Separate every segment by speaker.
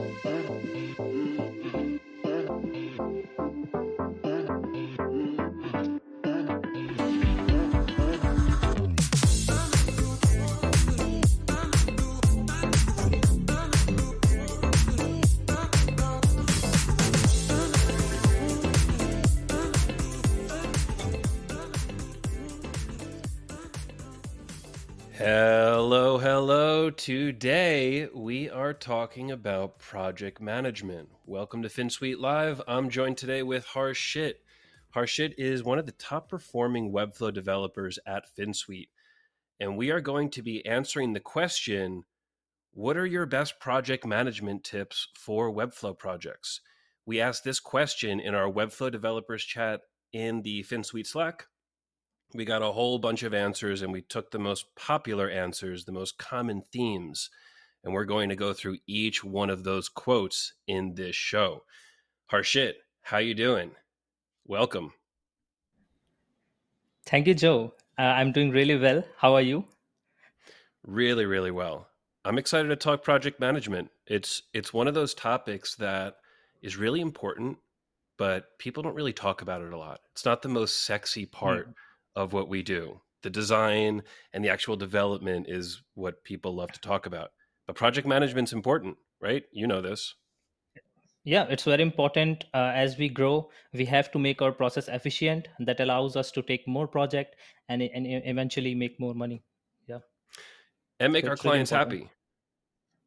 Speaker 1: Hello, hello. Today we are talking about project management. Welcome to Finsweet Live. I'm joined today with Harshit. Harshit is one of the top performing Webflow developers at Finsweet. And we are going to be answering the question What are your best project management tips for Webflow projects? We asked this question in our Webflow developers chat in the Finsweet Slack we got a whole bunch of answers and we took the most popular answers, the most common themes, and we're going to go through each one of those quotes in this show. Harshit, how you doing? Welcome.
Speaker 2: Thank you, Joe. Uh, I'm doing really well. How are you?
Speaker 1: Really, really well. I'm excited to talk project management. It's it's one of those topics that is really important, but people don't really talk about it a lot. It's not the most sexy part. Mm of what we do. The design and the actual development is what people love to talk about. But project management's important, right? You know this.
Speaker 2: Yeah, it's very important. Uh, as we grow, we have to make our process efficient. That allows us to take more project and and eventually make more money. Yeah,
Speaker 1: and make so our clients really happy,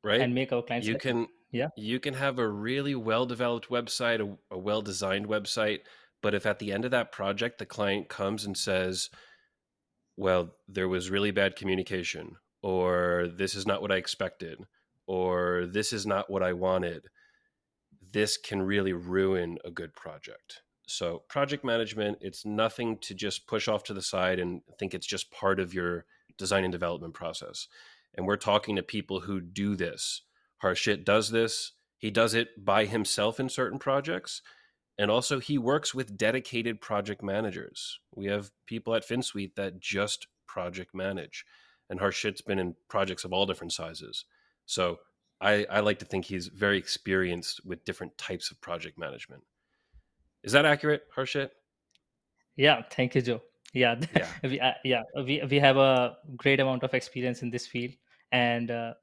Speaker 1: right?
Speaker 2: And make our clients.
Speaker 1: You
Speaker 2: happy.
Speaker 1: can yeah. You can have a really well developed website, a, a well designed website but if at the end of that project, the client comes and says, well, there was really bad communication, or this is not what I expected, or this is not what I wanted, this can really ruin a good project. So, project management, it's nothing to just push off to the side and think it's just part of your design and development process. And we're talking to people who do this. Harshit does this. He does it by himself in certain projects and also, he works with dedicated project managers. We have people at Finsweet that just project manage, and Harshit's been in projects of all different sizes. So I, I like to think he's very experienced with different types of project management. Is that accurate, Harshit?
Speaker 2: Yeah, thank you, Joe. Yeah, yeah, we, uh, yeah, we we have a great amount of experience in this field, and uh,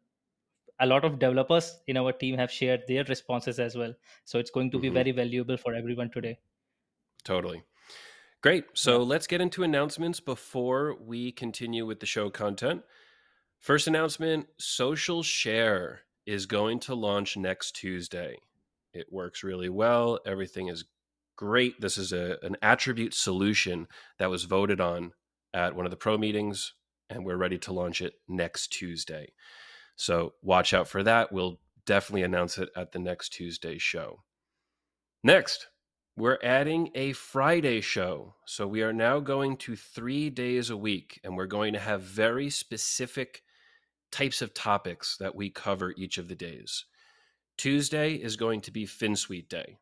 Speaker 2: a lot of developers in our team have shared their responses as well. So it's going to be mm-hmm. very valuable for everyone today.
Speaker 1: Totally. Great. So let's get into announcements before we continue with the show content. First announcement social share is going to launch next tuesday. It works really well. Everything is great. This is a, an attribute solution that was voted on at one of the pro meetings and we're ready to launch it next tuesday so watch out for that. We'll definitely announce it at the next Tuesday show. Next, we're adding a Friday show. So we are now going to three days a week, and we're going to have very specific types of topics that we cover each of the days. Tuesday is going to be Finsweet Day.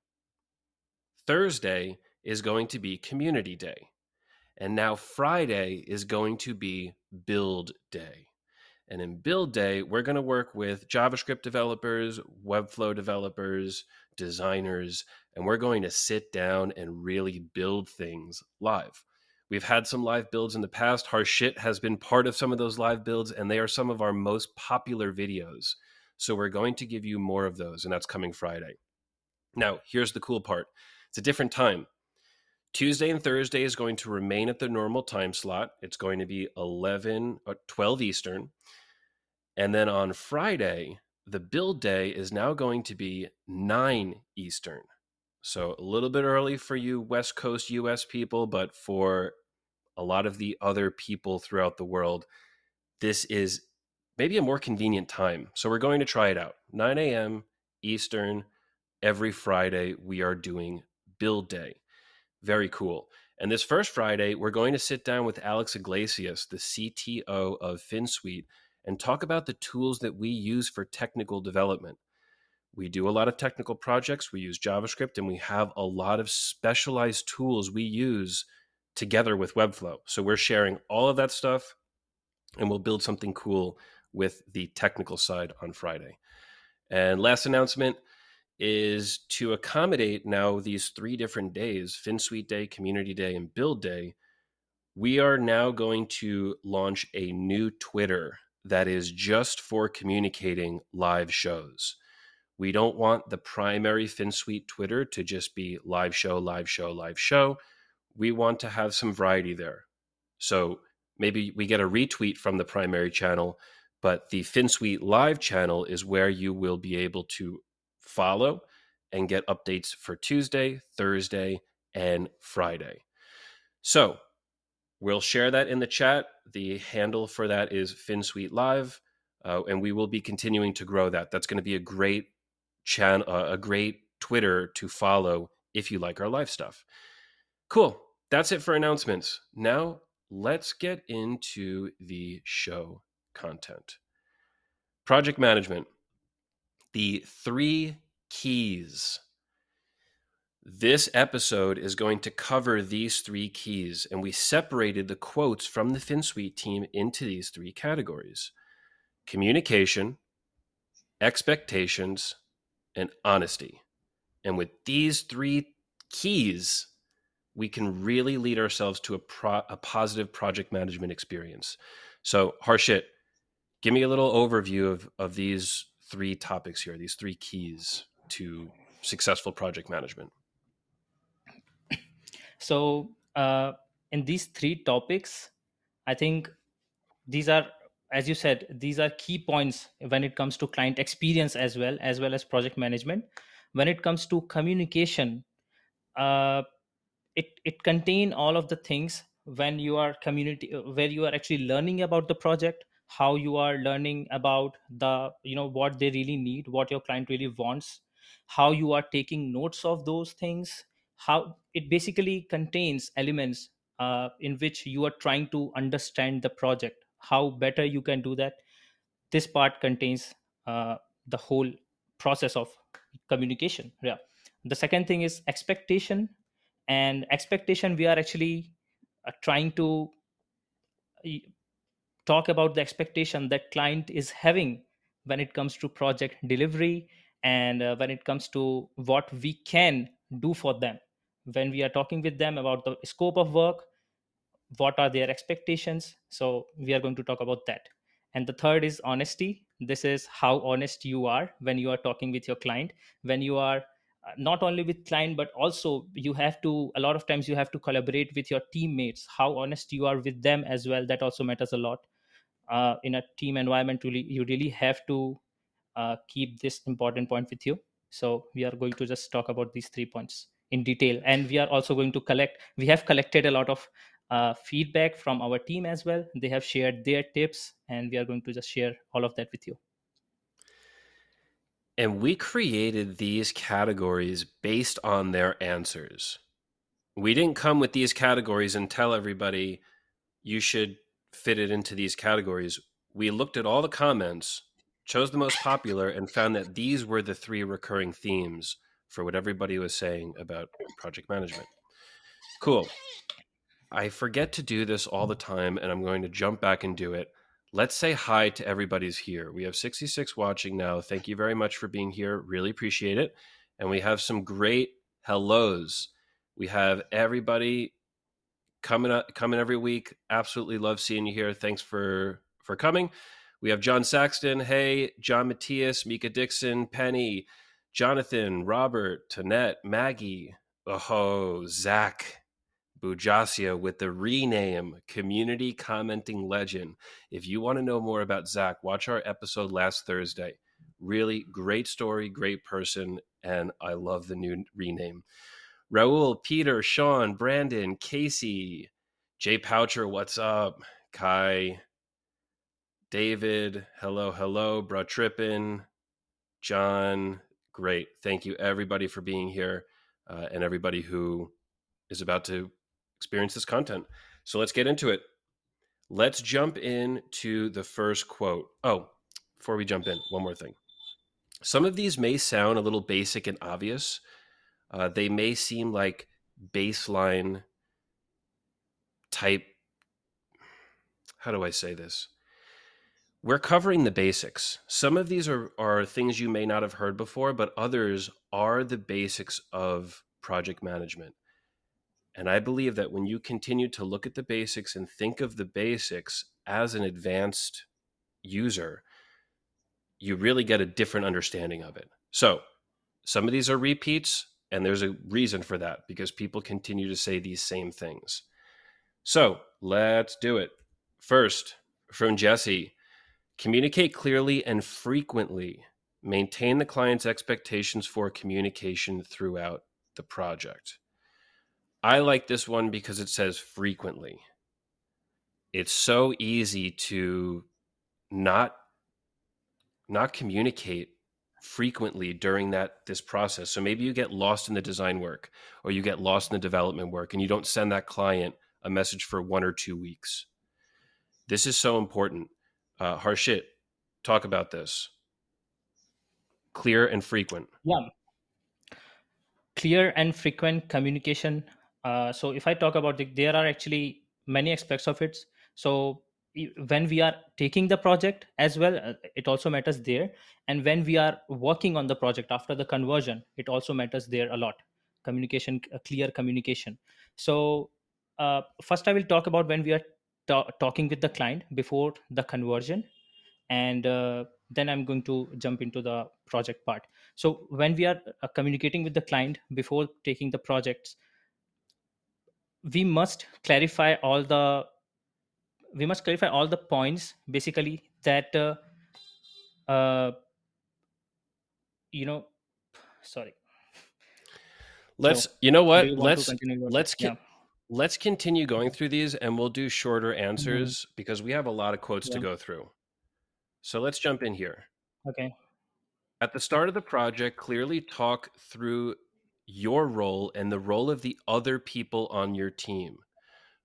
Speaker 1: Thursday is going to be Community Day. And now Friday is going to be Build Day. And in Build Day, we're going to work with JavaScript developers, Webflow developers, designers, and we're going to sit down and really build things live. We've had some live builds in the past. Harshit has been part of some of those live builds, and they are some of our most popular videos. So we're going to give you more of those, and that's coming Friday. Now, here's the cool part it's a different time. Tuesday and Thursday is going to remain at the normal time slot. It's going to be 11 or uh, 12 Eastern. And then on Friday, the build day is now going to be 9 Eastern. So a little bit early for you West Coast US people, but for a lot of the other people throughout the world, this is maybe a more convenient time. So we're going to try it out. 9 a.m. Eastern, every Friday, we are doing build day. Very cool. And this first Friday, we're going to sit down with Alex Iglesias, the CTO of Finsweet, and talk about the tools that we use for technical development. We do a lot of technical projects, we use JavaScript, and we have a lot of specialized tools we use together with Webflow. So we're sharing all of that stuff, and we'll build something cool with the technical side on Friday. And last announcement is to accommodate now these three different days Finsweet Day, Community Day, and Build Day. We are now going to launch a new Twitter that is just for communicating live shows. We don't want the primary Finsweet Twitter to just be live show, live show, live show. We want to have some variety there. So maybe we get a retweet from the primary channel, but the Finsweet live channel is where you will be able to follow and get updates for Tuesday, Thursday, and Friday. So we'll share that in the chat. The handle for that is Finsweet Live, uh, and we will be continuing to grow that. That's going to be a great channel, uh, a great Twitter to follow if you like our live stuff. Cool. That's it for announcements. Now let's get into the show content. Project management. The three keys. This episode is going to cover these three keys, and we separated the quotes from the Finsweet team into these three categories communication, expectations, and honesty. And with these three keys, we can really lead ourselves to a, pro- a positive project management experience. So, Harshit, give me a little overview of, of these three topics here, these three keys to successful project management.
Speaker 2: So, uh, in these three topics, I think these are, as you said, these are key points when it comes to client experience as well, as well as project management. When it comes to communication, uh, it it contain all of the things when you are community where you are actually learning about the project how you are learning about the you know what they really need what your client really wants how you are taking notes of those things how it basically contains elements uh, in which you are trying to understand the project. How better you can do that this part contains uh, the whole process of communication. Yeah. The second thing is expectation and expectation we are actually uh, trying to talk about the expectation that client is having when it comes to project delivery and uh, when it comes to what we can do for them. When we are talking with them about the scope of work what are their expectations? So we are going to talk about that. And the third is honesty. This is how honest you are when you are talking with your client. When you are uh, not only with client but also you have to a lot of times you have to collaborate with your teammates. How honest you are with them as well that also matters a lot uh, in a team environment really you really have to uh, keep this important point with you. So we are going to just talk about these three points in detail. And we are also going to collect we have collected a lot of uh, feedback from our team as well. They have shared their tips and we are going to just share all of that with you.
Speaker 1: And we created these categories based on their answers. We didn't come with these categories and tell everybody you should fit it into these categories, we looked at all the comments, chose the most popular, and found that these were the three recurring themes for what everybody was saying about project management. Cool. I forget to do this all the time, and I'm going to jump back and do it. Let's say hi to everybody's here. We have 66 watching now. Thank you very much for being here. Really appreciate it. And we have some great hellos. We have everybody coming up, coming every week. Absolutely love seeing you here. Thanks for for coming. We have John Saxton. Hey, John Matthias, Mika Dixon, Penny, Jonathan, Robert, Tonette, Maggie. Oh, Zach Bujasia with the rename Community Commenting Legend. If you want to know more about Zach, watch our episode last Thursday. Really great story, great person, and I love the new rename. Raul, Peter, Sean, Brandon, Casey, Jay Poucher, what's up? Kai, David, hello, hello, bro trippin, John, great. Thank you everybody for being here uh, and everybody who is about to experience this content. So let's get into it. Let's jump into the first quote. Oh, before we jump in, one more thing. Some of these may sound a little basic and obvious, uh, they may seem like baseline type. How do I say this? we're covering the basics. Some of these are, are things you may not have heard before, but others are the basics of project management. And I believe that when you continue to look at the basics and think of the basics as an advanced user, you really get a different understanding of it. So, some of these are repeats, and there's a reason for that because people continue to say these same things. So, let's do it. First, from Jesse communicate clearly and frequently, maintain the client's expectations for communication throughout the project. I like this one because it says frequently. It's so easy to not not communicate frequently during that this process. So maybe you get lost in the design work or you get lost in the development work and you don't send that client a message for one or two weeks. This is so important. Uh, Harshit, talk about this. Clear and frequent.
Speaker 2: Yeah. Clear and frequent communication. Uh, so if I talk about it, there are actually many aspects of it. So when we are taking the project as well uh, it also matters there. And when we are working on the project after the conversion it also matters there a lot. Communication clear communication. So uh, first i will talk about when we are ta- talking with the client before the conversion. And uh, then i'm going to jump into the project part. So when we are uh, communicating with the client before taking the projects we must clarify all the we must clarify all the points basically that uh, uh, you know sorry
Speaker 1: let's so, you know what let's let's yeah. let's continue going through these and we'll do shorter answers mm-hmm. because we have a lot of quotes yeah. to go through so let's jump in here
Speaker 2: okay
Speaker 1: at the start of the project clearly talk through your role and the role of the other people on your team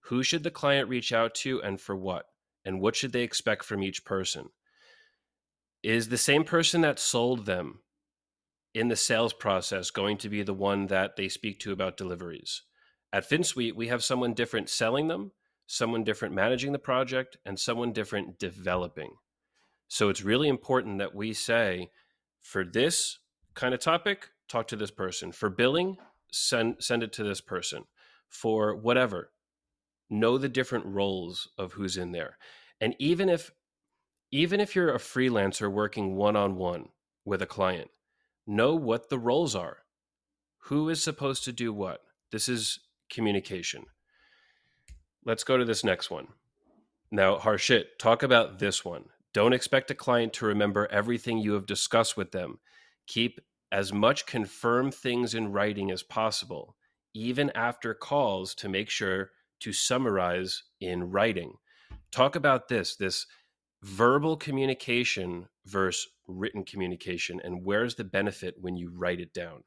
Speaker 1: who should the client reach out to and for what? And what should they expect from each person? Is the same person that sold them in the sales process going to be the one that they speak to about deliveries? At Finsweet, we have someone different selling them, someone different managing the project, and someone different developing. So it's really important that we say, for this kind of topic, talk to this person. For billing, send send it to this person. For whatever, know the different roles of who's in there. And even if even if you're a freelancer working one-on-one with a client know what the roles are. Who is supposed to do what? This is communication. Let's go to this next one. Now harshit talk about this one. Don't expect a client to remember everything you have discussed with them. Keep as much confirmed things in writing as possible even after calls to make sure to summarize in writing. Talk about this this verbal communication versus written communication, and where's the benefit when you write it down?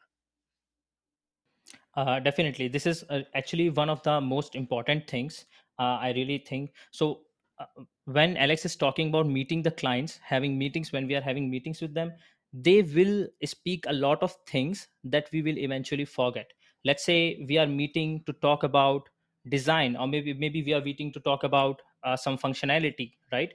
Speaker 2: Uh, definitely, this is uh, actually one of the most important things. Uh, I really think so. Uh, when Alex is talking about meeting the clients, having meetings, when we are having meetings with them, they will speak a lot of things that we will eventually forget. Let's say we are meeting to talk about design or maybe maybe we are waiting to talk about uh, some functionality right?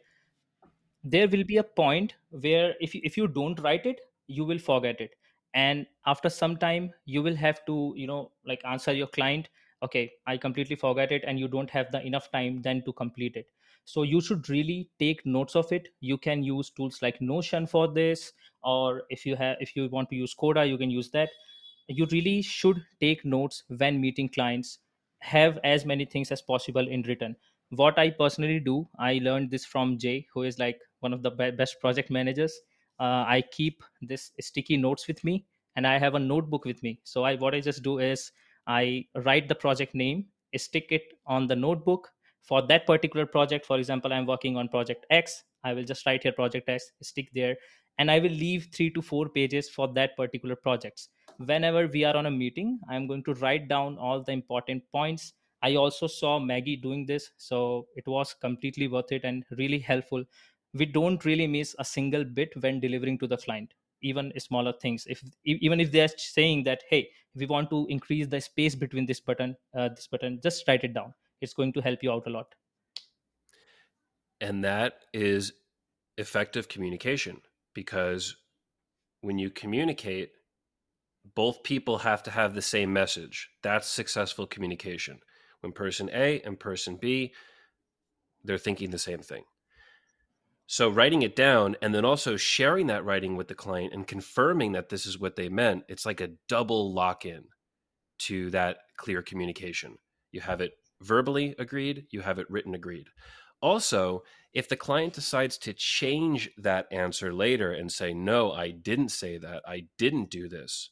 Speaker 2: There will be a point where if you, if you don't write it you will forget it. And after some time you will have to you know like answer your client okay i completely forgot it and you don't have the enough time then to complete it. So you should really take notes of it. You can use tools like notion for this or if you have if you want to use coda you can use that. You really should take notes when meeting clients have as many things as possible in written what i personally do i learned this from jay who is like one of the best project managers. Uh, i keep this sticky notes with me and i have a notebook with me. So i what i just do is i write the project name stick it on the notebook. For that particular project for example i'm working on project x i will just write here project x stick there and i will leave 3 to 4 pages for that particular projects whenever we are on a meeting i'm going to write down all the important points. I also saw maggie doing this so it was completely worth it and really helpful. We don't really miss a single bit when delivering to the client even smaller things. If even if they're saying that hey we want to increase the space between this button uh, this button just write it down. It's going to help you out a lot.
Speaker 1: And that is effective communication because when you communicate, both people have to have the same message. That's successful communication. When person A and person B, they're thinking the same thing. So writing it down and then also sharing that writing with the client and confirming that this is what they meant, it's like a double lock in to that clear communication. You have it verbally agreed, you have it written agreed. Also, if the client decides to change that answer later and say, no, I didn't say that, I didn't do this,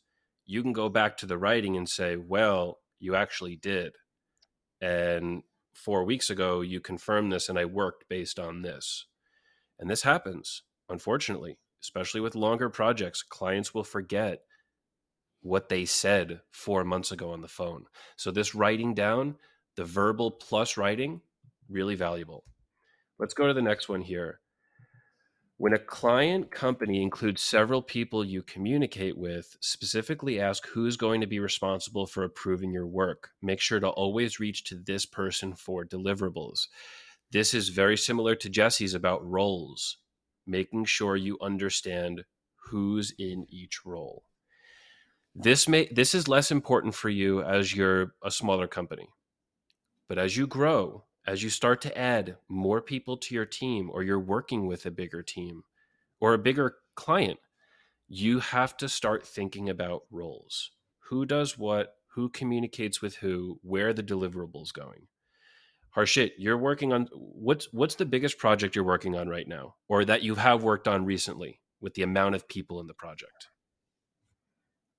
Speaker 1: you can go back to the writing and say, well, you actually did. And four weeks ago, you confirmed this and I worked based on this. And this happens, unfortunately, especially with longer projects. Clients will forget what they said four months ago on the phone. So, this writing down, the verbal plus writing, really valuable. Let's go to the next one here. When a client company includes several people you communicate with, specifically ask who's going to be responsible for approving your work. Make sure to always reach to this person for deliverables. This is very similar to Jesse's about roles, making sure you understand who's in each role. This may this is less important for you as you're a smaller company. But as you grow, as you start to add more people to your team or you're working with a bigger team or a bigger client, you have to start thinking about roles. Who does what? Who communicates with who? Where the deliverables going? Harshit, you're working on what's what's the biggest project you're working on right now, or that you have worked on recently with the amount of people in the project?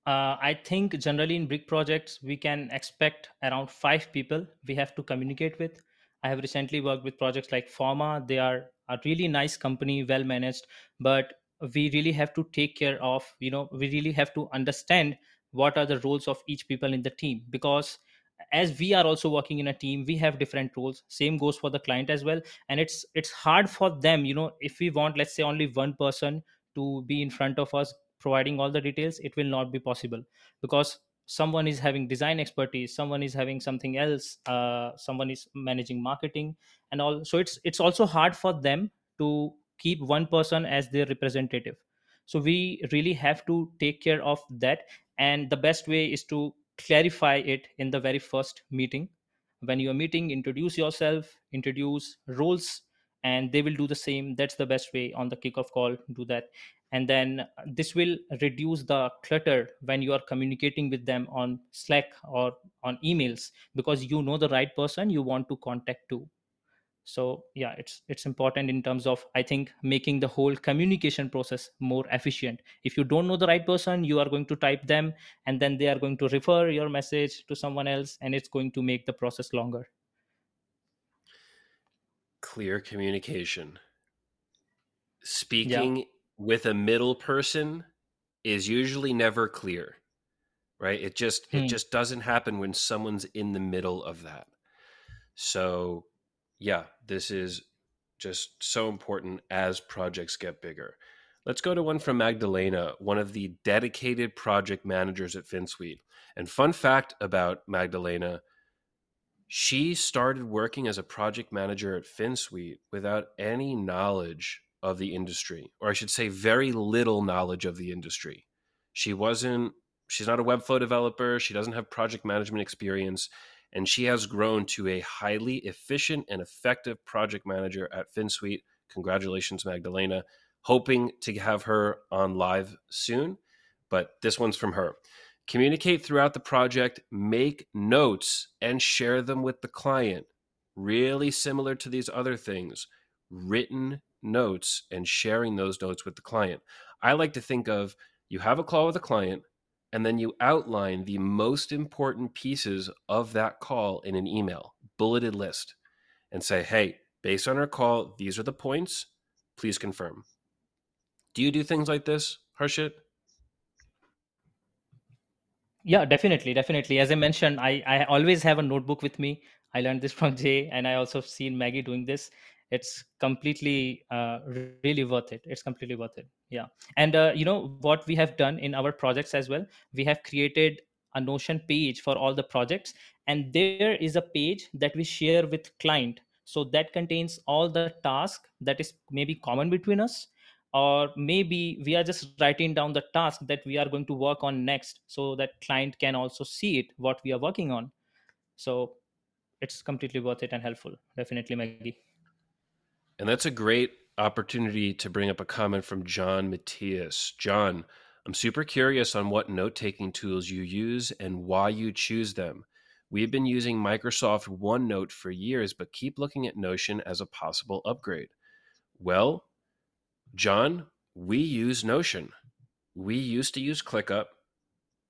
Speaker 2: Uh, I think generally in big projects we can expect around five people we have to communicate with. I have recently worked with projects like Forma. They are a really nice company, well managed, but we really have to take care of. You know, we really have to understand what are the roles of each people in the team because as we are also working in a team we have different roles same goes for the client as well and it's it's hard for them you know if we want let's say only one person to be in front of us providing all the details it will not be possible because someone is having design expertise someone is having something else uh, someone is managing marketing and all. So it's it's also hard for them to keep one person as their representative. So we really have to take care of that. And the best way is to clarify it in the very first meeting. When you're meeting introduce yourself introduce roles and they will do the same. That's the best way on the kickoff call do that and then uh, this will reduce the clutter when you are communicating with them on slack or on emails because you know the right person you want to contact to. So yeah it's it's important in terms of i think making the whole communication process more efficient. If you don't know the right person you are going to type them and then they are going to refer your message to someone else and it's going to make the process longer.
Speaker 1: Clear communication. Speaking yeah. With a middle person is usually never clear right it just hmm. it just doesn't happen when someone's in the middle of that so yeah, this is just so important as projects get bigger. Let's go to one from Magdalena, one of the dedicated project managers at Finsweet. And fun fact about Magdalena, she started working as a project manager at Finsweet without any knowledge of the industry, or I should say, very little knowledge of the industry. She wasn't, she's not a Webflow developer. She doesn't have project management experience and she has grown to a highly efficient and effective project manager at Finsweet. Congratulations, Magdalena. Hoping to have her on live soon, but this one's from her. Communicate throughout the project, make notes, and share them with the client. Really similar to these other things written notes and sharing those notes with the client. I like to think of you have a call with a client, and then you outline the most important pieces of that call in an email, bulleted list, and say, hey, based on our call, these are the points. Please confirm. Do you do things like this, Harshit?
Speaker 2: Yeah, definitely, definitely. As I mentioned, I, I always have a notebook with me. I learned this from Jay, and I also seen Maggie doing this it's completely uh, really worth it. It's completely worth it. Yeah. And uh, you know what we have done in our projects as well? We have created a notion page for all the projects and there is a page that we share with client. So that contains all the task that is maybe common between us or maybe we are just writing down the task that we are going to work on next so that client can also see it what we are working on. So it's completely worth it and helpful. Definitely maggie
Speaker 1: and that's a great opportunity to bring up a comment from john matthias. John i'm super curious on what note-taking tools you use and why you choose them. We've been using microsoft onenote for years but keep looking at notion as a possible upgrade. Well John, we use Notion. We used to use ClickUp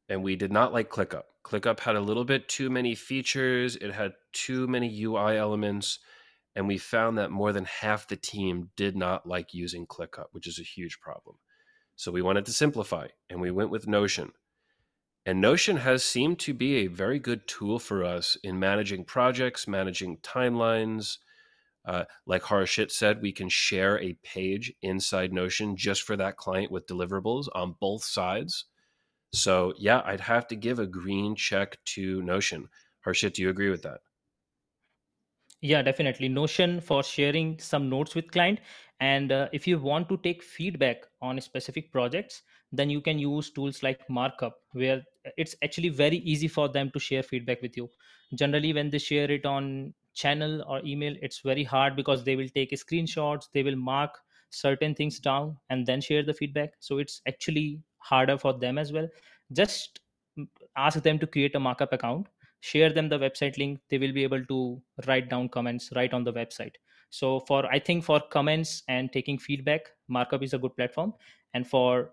Speaker 1: and we did not like ClickUp. ClickUp had a little bit too many features, it had too many UI elements, and we found that more than half the team did not like using ClickUp, which is a huge problem. So we wanted to simplify and we went with Notion. And Notion has seemed to be a very good tool for us in managing projects, managing timelines, uh, like Harshit said, we can share a page inside Notion just for that client with deliverables on both sides. So, yeah, I'd have to give a green check to Notion. Harshit, do you agree with that?
Speaker 2: Yeah, definitely. Notion for sharing some notes with client. And uh, if you want to take feedback on specific projects, then you can use tools like Markup, where it's actually very easy for them to share feedback with you. Generally, when they share it on channel or email it's very hard because they will take screenshots they will mark certain things down and then share the feedback so it's actually harder for them as well just ask them to create a markup account share them the website link they will be able to write down comments right on the website so for i think for comments and taking feedback markup is a good platform and for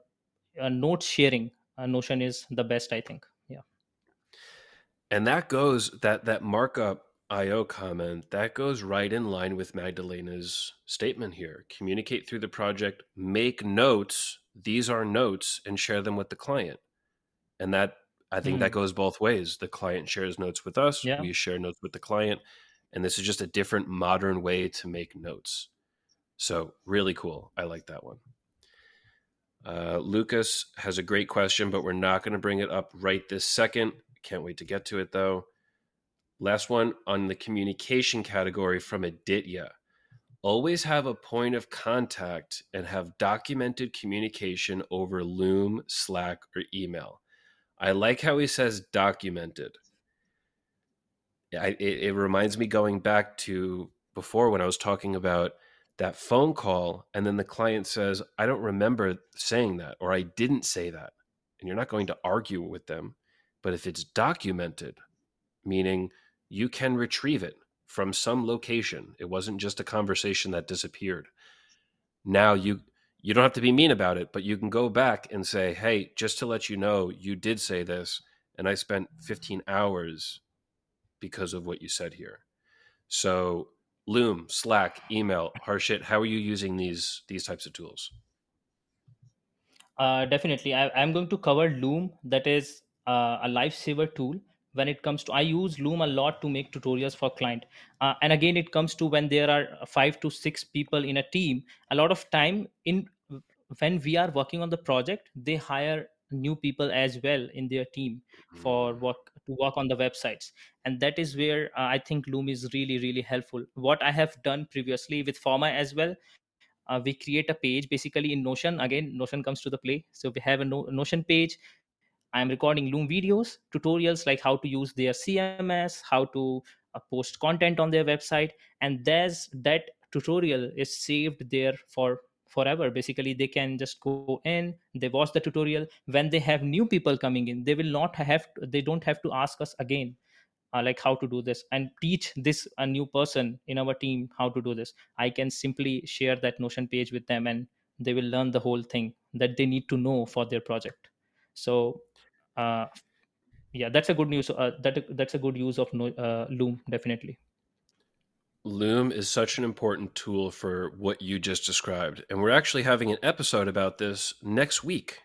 Speaker 2: uh, note sharing uh, notion is the best i think yeah
Speaker 1: and that goes that that markup IO comment, that goes right in line with Magdalena's statement here. Communicate through the project, make notes. These are notes and share them with the client. And that, I think mm. that goes both ways. The client shares notes with us, yeah. we share notes with the client. And this is just a different modern way to make notes. So, really cool. I like that one. Uh, Lucas has a great question, but we're not going to bring it up right this second. Can't wait to get to it though. Last one on the communication category from Aditya. Always have a point of contact and have documented communication over Loom, Slack, or email. I like how he says documented. I, it, it reminds me going back to before when I was talking about that phone call, and then the client says, I don't remember saying that, or I didn't say that. And you're not going to argue with them. But if it's documented, meaning you can retrieve it from some location. It wasn't just a conversation that disappeared. Now you you don't have to be mean about it, but you can go back and say, "Hey, just to let you know, you did say this and I spent 15 hours because of what you said here." So, Loom, Slack, email, Harshit, how are you using these these types of tools?
Speaker 2: Uh, definitely, I, am going to cover Loom. That is uh, a lifesaver tool when it comes to i use loom a lot to make tutorials for client. Uh, and again it comes to when there are five to six people in a team a lot of time in when we are working on the project they hire new people as well in their team for mm. work to work on the websites. And that is where uh, i think loom is really really helpful. What i have done previously with forma as well uh, we create a page basically in notion. Again notion comes to the play. So we have a no- notion page I'm recording Loom videos, tutorials like how to use their CMS, how to uh, post content on their website, and there's that tutorial is saved there for forever. Basically, they can just go in, they watch the tutorial. When they have new people coming in, they will not have, to, they don't have to ask us again. Uh, like how to do this and teach this a new person in our team how to do this i can simply share that notion page with them and they will learn the whole thing that they need to know for their project so uh, yeah that's a good news uh, that that's a good use of uh, loom definitely.
Speaker 1: Loom is such an important tool for what you just described and we're actually having an episode about this next week.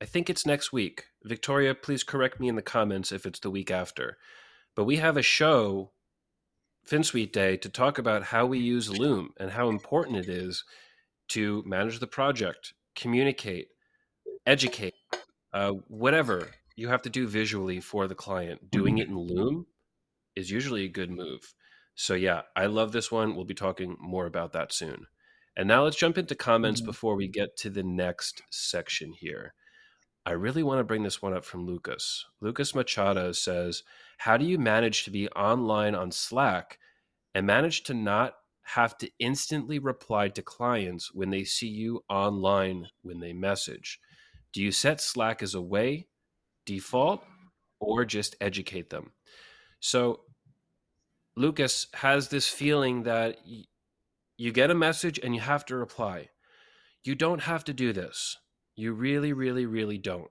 Speaker 1: I think it's next week. Victoria please correct me in the comments if it's the week after. But we have a show finsweet day to talk about how we use loom and how important it is to manage the project communicate educate uh, whatever you have to do visually for the client. Doing mm-hmm. it in Loom is usually a good move. So, yeah, I love this one. We'll be talking more about that soon. And now let's jump into comments mm-hmm. before we get to the next section here. I really want to bring this one up from Lucas. Lucas Machado says, How do you manage to be online on Slack and manage to not have to instantly reply to clients when they see you online when they message? Do you set Slack as a way, default, or just educate them? So, Lucas has this feeling that y- you get a message and you have to reply. You don't have to do this. You really, really, really don't.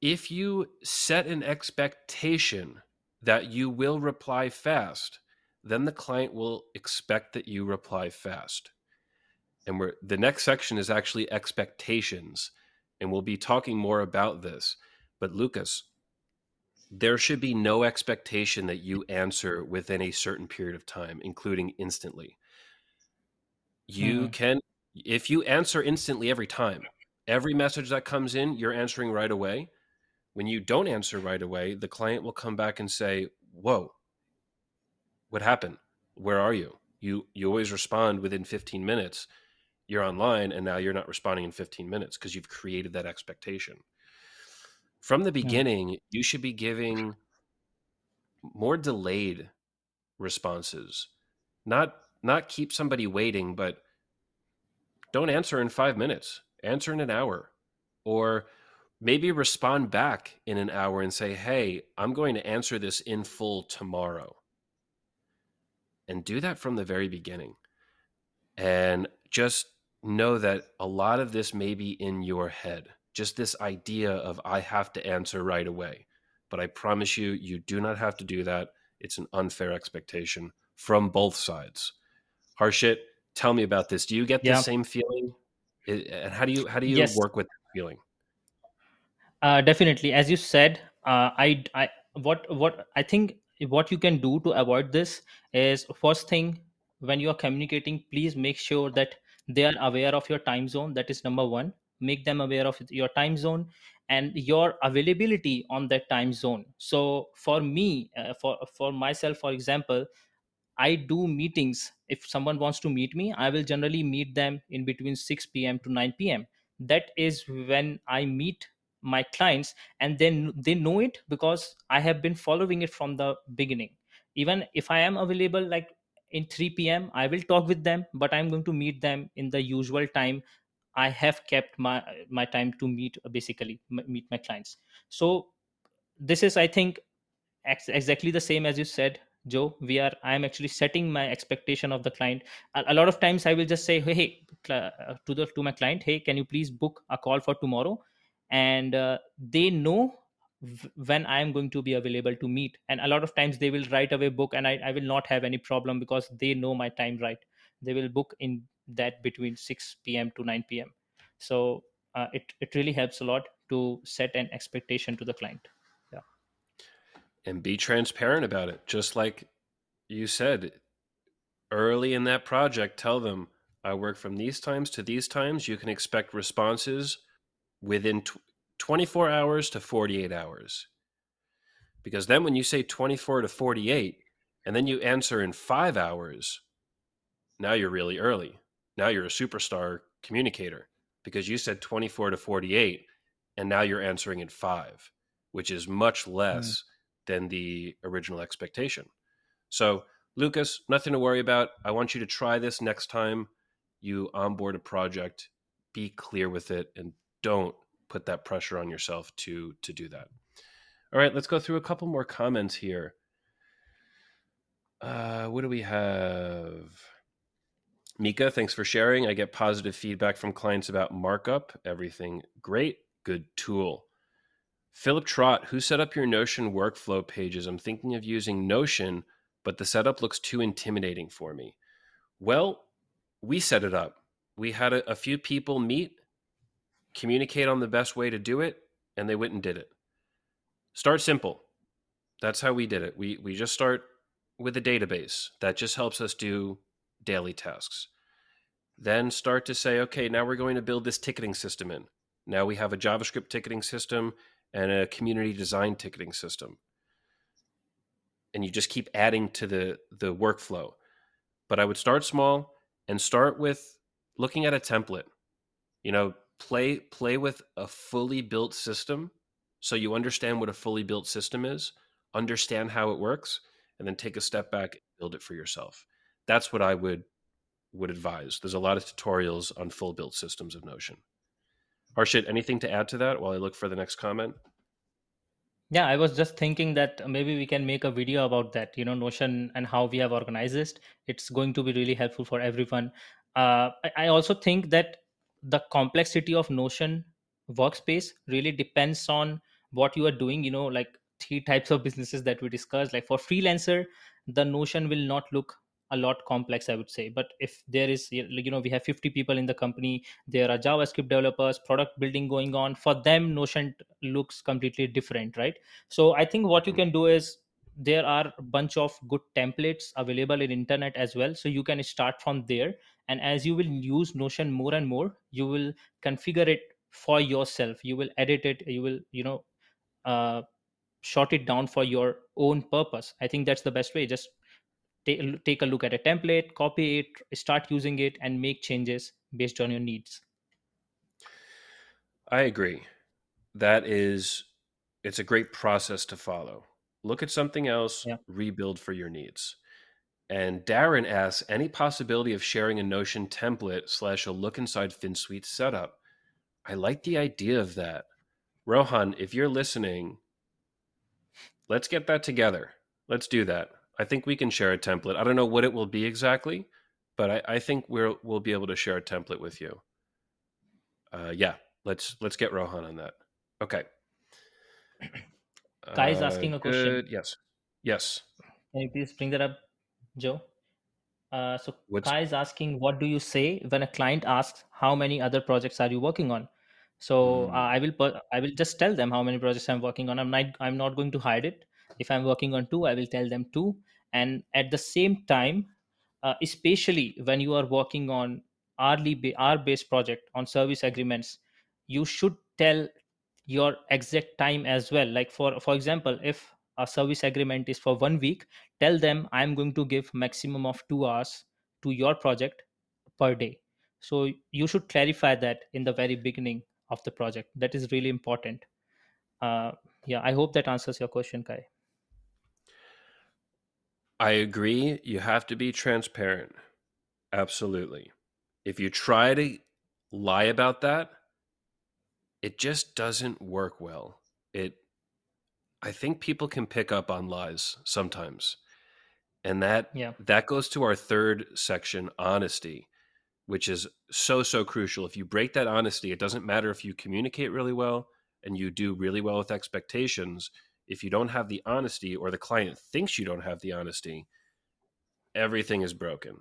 Speaker 1: If you set an expectation that you will reply fast, then the client will expect that you reply fast. And we're, the next section is actually expectations. And we'll be talking more about this. But Lucas, there should be no expectation that you answer within a certain period of time, including instantly. You hmm. can if you answer instantly every time, every message that comes in, you're answering right away. When you don't answer right away, the client will come back and say, "Whoa, what happened? Where are you?" You you always respond within 15 minutes. You're online, and now you're not responding in 15 minutes because you've created that expectation. From the beginning, you should be giving more delayed responses, not not keep somebody waiting, but don't answer in five minutes, answer in an hour. Or maybe respond back in an hour and say, hey, I'm going to answer this in full tomorrow. And do that from the very beginning. And just know that a lot of this may be in your head. Just this idea of, I have to answer right away. But I promise you, you do not have to do that. It's an unfair expectation from both sides. Harshit, tell me about this. Do you get the same feeling? And how do you how do you yes. work with that feeling?
Speaker 2: Uh, definitely, as you said, uh, I I what what I think what you can do to avoid this is first thing when you are communicating, please make sure that they are aware of your time zone. That is number one. Make them aware of your time zone and your availability on that time zone. So for me, uh, for for myself, for example, I do meetings. If someone wants to meet me, I will generally meet them in between 6 p.m. to 9 p.m. That is when I meet my clients and then they know it because I have been following it from the beginning. Even if I am available like in 3 p.m., I will talk with them, but I'm going to meet them in the usual time I have kept my my time to meet basically meet my clients. So this is I think ex- exactly the same as you said joe we are i am actually setting my expectation of the client a, a lot of times i will just say hey, hey uh, to the to my client hey can you please book a call for tomorrow and uh, they know when i am going to be available to meet. And a lot of times they will right away book and I, I will not have any problem because they know my time right? They will book in that between 6 p.m to 9 p.m so uh, it, it really helps a lot to set an expectation to the client. Yeah.
Speaker 1: And be transparent about it. Just like you said early in that project, tell them I work from these times to these times. You can expect responses within 24 hours to 48 hours. Because then when you say 24 to 48 and then you answer in five hours, now you're really early. Now you're a superstar communicator because you said 24 to 48 and now you're answering in five, which is much less. Mm than the original expectation. So, Lucas, nothing to worry about. I want you to try this next time you onboard a project. Be clear with it and don't put that pressure on yourself to to do that. All right, let's go through a couple more comments here. Uh, what do we have? Mika, thanks for sharing. I get positive feedback from clients about markup. Everything great. Good tool. Philip Trot, who set up your Notion workflow pages? I'm thinking of using Notion, but the setup looks too intimidating for me. Well, we set it up. We had a, a few people meet, communicate on the best way to do it, and they went and did it. Start simple. That's how we did it. We we just start with a database that just helps us do daily tasks. Then start to say, okay, now we're going to build this ticketing system in. Now we have a JavaScript ticketing system and a community design ticketing system. and you just keep adding to the the workflow. But I would start small and start with looking at a template. You know, play play with a fully built system so you understand what a fully built system is, understand how it works, and then take a step back and build it for yourself. That's what I would would advise. There's a lot of tutorials on full built systems of Notion. Harshit, anything to add to that while I look for the next comment?
Speaker 2: Yeah, I was just thinking that maybe we can make a video about that, you know, Notion and how we have organized it. It's going to be really helpful for everyone. Uh, I also think that the complexity of Notion workspace really depends on what you are doing. You know, like three types of businesses that we discussed. Like for freelancer, the Notion will not look a lot complex i would say but if there is you know we have 50 people in the company there are javascript developers product building going on for them notion looks completely different right so i think what you hmm. can do is there are a bunch of good templates available in internet as well. So you can start from there. And as you will use notion more and more you will configure it for yourself. You will edit it. You will you know uh, short it down for your own purpose. I think that's the best way. Just take, take a look at a template copy it start using it and make changes based on your needs.
Speaker 1: I agree. That is it's a great process to follow look at something else yeah. rebuild for your needs and darren asks any possibility of sharing a notion template slash a look inside Finsweet setup i like the idea of that rohan if you're listening let's get that together let's do that I think we can share a template. I don't know what it will be exactly, but I, I think we'll we'll be able to share a template with you. Uh, yeah, let's let's get Rohan on that. Okay.
Speaker 2: Guy is asking a question.
Speaker 1: Yes. Yes.
Speaker 2: Can you please bring that up, Joe? Uh, so What's... Kai is asking, what do you say when a client asks, how many other projects are you working on? So mm. uh, I will put, I will just tell them how many projects I'm working on. I'm not I'm not going to hide it if i'm working on two i will tell them two and at the same time uh, especially when you are working on hourly hour based project on service agreements you should tell your exact time as well like for for example if a service agreement is for one week tell them i'm going to give maximum of 2 hours to your project per day so you should clarify that in the very beginning of the project that is really important uh, yeah i hope that answers your question kai
Speaker 1: I agree. You have to be transparent. Absolutely. If you try to lie about that, it just doesn't work well. It I think people can pick up on lies sometimes. And that yeah. that goes to our third section, honesty, which is so so crucial. If you break that honesty, it doesn't matter if you communicate really well and you do really well with expectations, if you don't have the honesty or the client thinks you don't have the honesty, everything is broken.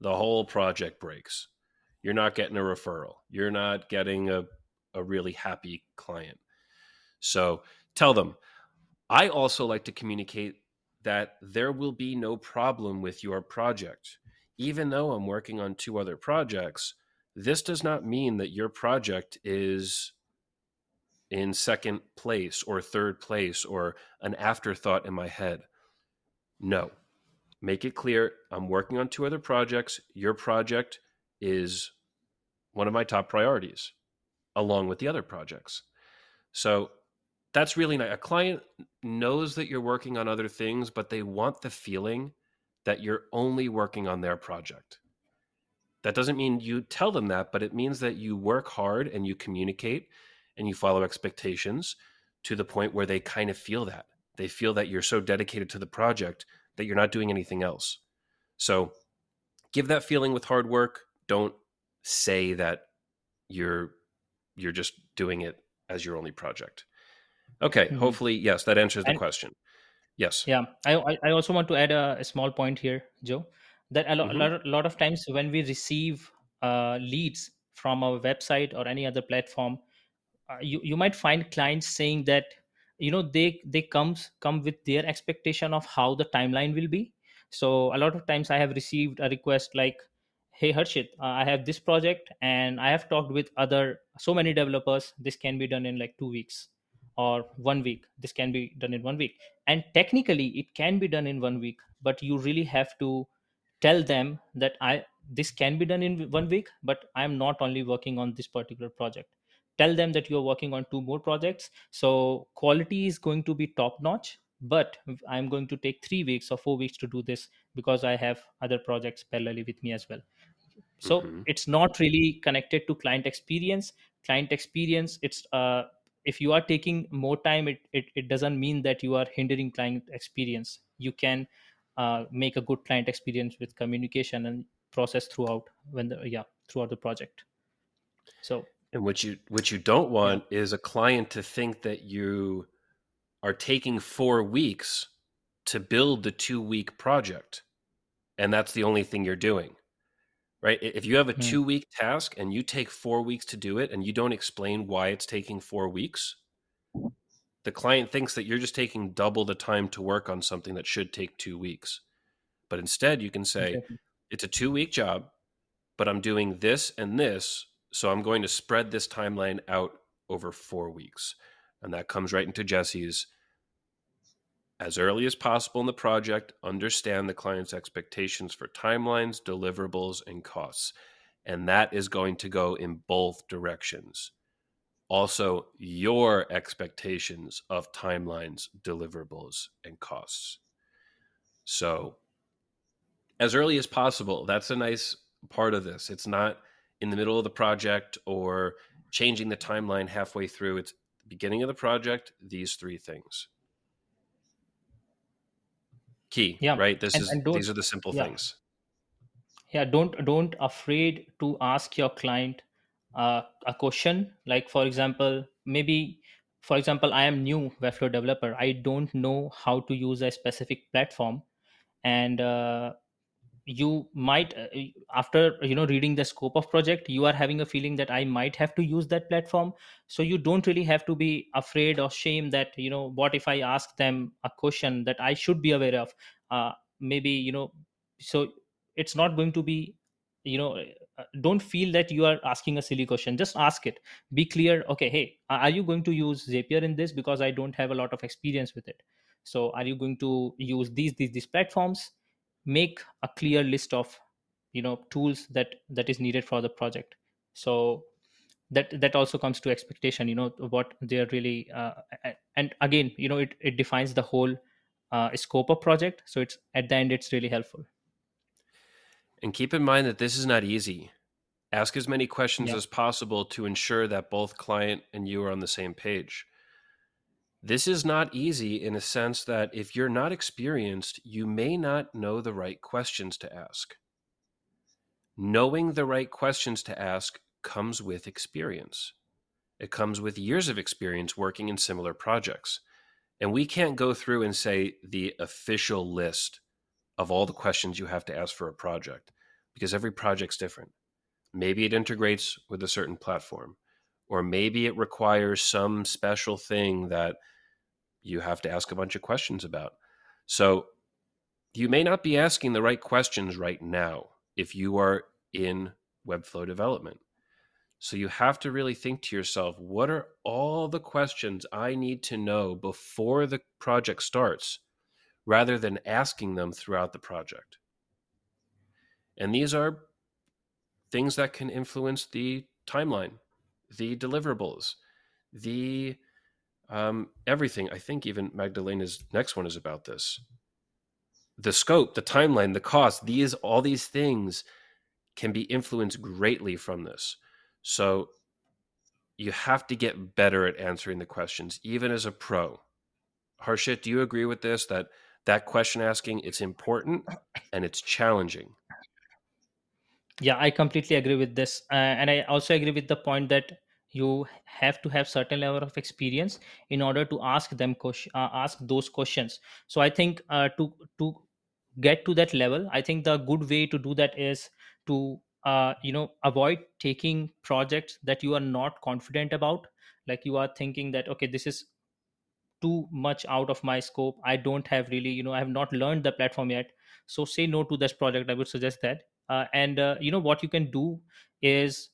Speaker 1: The whole project breaks. You're not getting a referral. You're not getting a, a really happy client. So tell them. I also like to communicate that there will be no problem with your project. Even though I'm working on two other projects, this does not mean that your project is in second place or third place or an afterthought in my head. No. Make it clear I'm working on two other projects. Your project is one of my top priorities, along with the other projects. So that's really nice. A client knows that you're working on other things, but they want the feeling that you're only working on their project. That doesn't mean you tell them that, but it means that you work hard and you communicate and you follow expectations to the point where they kind of feel that. They feel that you're so dedicated to the project that you're not doing anything else. So give that feeling with hard work. Don't say that you're you're just doing it as your only project. Okay, mm-hmm. hopefully yes, that answers the and, question. Yes.
Speaker 2: Yeah, I I also want to add a, a small point here, Joe. That a, lo- mm-hmm. a, lot, a lot of times when we receive uh, leads from our website or any other platform, uh, you you might find clients saying that you know they they comes come with their expectation of how the timeline will be so a lot of times i have received a request like hey harshit uh, i have this project and i have talked with other so many developers. This can be done in like 2 weeks or one week. This can be done in one week. And technically it can be done in one week but you really have to tell them that i this can be done in one week but i am not only working on this particular project. Tell them that you're working on two more projects. So quality is going to be top notch but i'm going to take 3 weeks or 4 weeks to do this because i have other projects parallelly with me as well so mm-hmm. it's not really connected to client experience client experience it's uh, if you are taking more time it, it, it doesn't mean that you are hindering client experience you can uh, make a good client experience with communication and process throughout when the yeah throughout the project so
Speaker 1: and what you what you don't want yeah. is a client to think that you are taking four weeks to build the two week project and that's the only thing you're doing right? If you have a mm. two week task and you take four weeks to do it and you don't explain why it's taking four weeks, the client thinks that you're just taking double the time to work on something that should take two weeks. But instead, you can say, okay. it's a two week job, but I'm doing this and this. So I'm going to spread this timeline out over four weeks. And that comes right into Jesse's as early as possible in the project, understand the client's expectations for timelines, deliverables, and costs. And that is going to go in both directions. Also, your expectations of timelines, deliverables, and costs. So, as early as possible, that's a nice part of this. It's not in the middle of the project or changing the timeline halfway through. It's beginning of the project, these three things key yeah right? This and, is and these are the simple yeah. things.
Speaker 2: Yeah don't don't afraid to ask your client uh, a question. Like for example maybe for example i am new webflow developer. I don't know how to use a specific platform. And uh, you might uh, after you know reading the scope of project you are having a feeling that i might have to use that platform. So you don't really have to be afraid or shame that you know what if i ask them a question that i should be aware of? Uh, maybe you know so it's not going to be you know uh, don't feel that you are asking a silly question. Just ask it. Be clear okay hey are you going to use zapier in this? Because i don't have a lot of experience with it. So are you going to use these these these platforms make a clear list of you know tools that that is needed for the project. So that that also comes to expectation you know what they're really uh, and again you know it, it defines the whole uh, scope of project. So it's at the end it's really helpful.
Speaker 1: And keep in mind that this is not easy. Ask as many questions yeah. as possible to ensure that both client and you are on the same page this is not easy in a sense that if you're not experienced, you may not know the right questions to ask. Knowing the right questions to ask comes with experience. It comes with years of experience working in similar projects. And we can't go through and say the official list of all the questions you have to ask for a project because every project's different. Maybe it integrates with a certain platform, or maybe it requires some special thing that you have to ask a bunch of questions about. So you may not be asking the right questions right now if you are in Webflow development. So you have to really think to yourself, what are all the questions I need to know before the project starts rather than asking them throughout the project? And these are things that can influence the timeline, the deliverables, the um, everything. I think even Magdalena's next one is about this. The scope, the timeline, the cost, these all these things can be influenced greatly from this. So you have to get better at answering the questions, even as a pro. Harshit, do you agree with this? That that question asking it's important and it's challenging.
Speaker 2: Yeah, I completely agree with this, uh, and I also agree with the point that you have to have certain level of experience in order to ask them question, uh, ask those questions. So i think uh, to to get to that level i think the good way to do that is to uh, you know avoid taking projects that you are not confident about. Like you are thinking that okay this is too much out of my scope. I don't have really you know i have not learned the platform yet. So say no to this project i would suggest that. Uh, and uh, you know what you can do is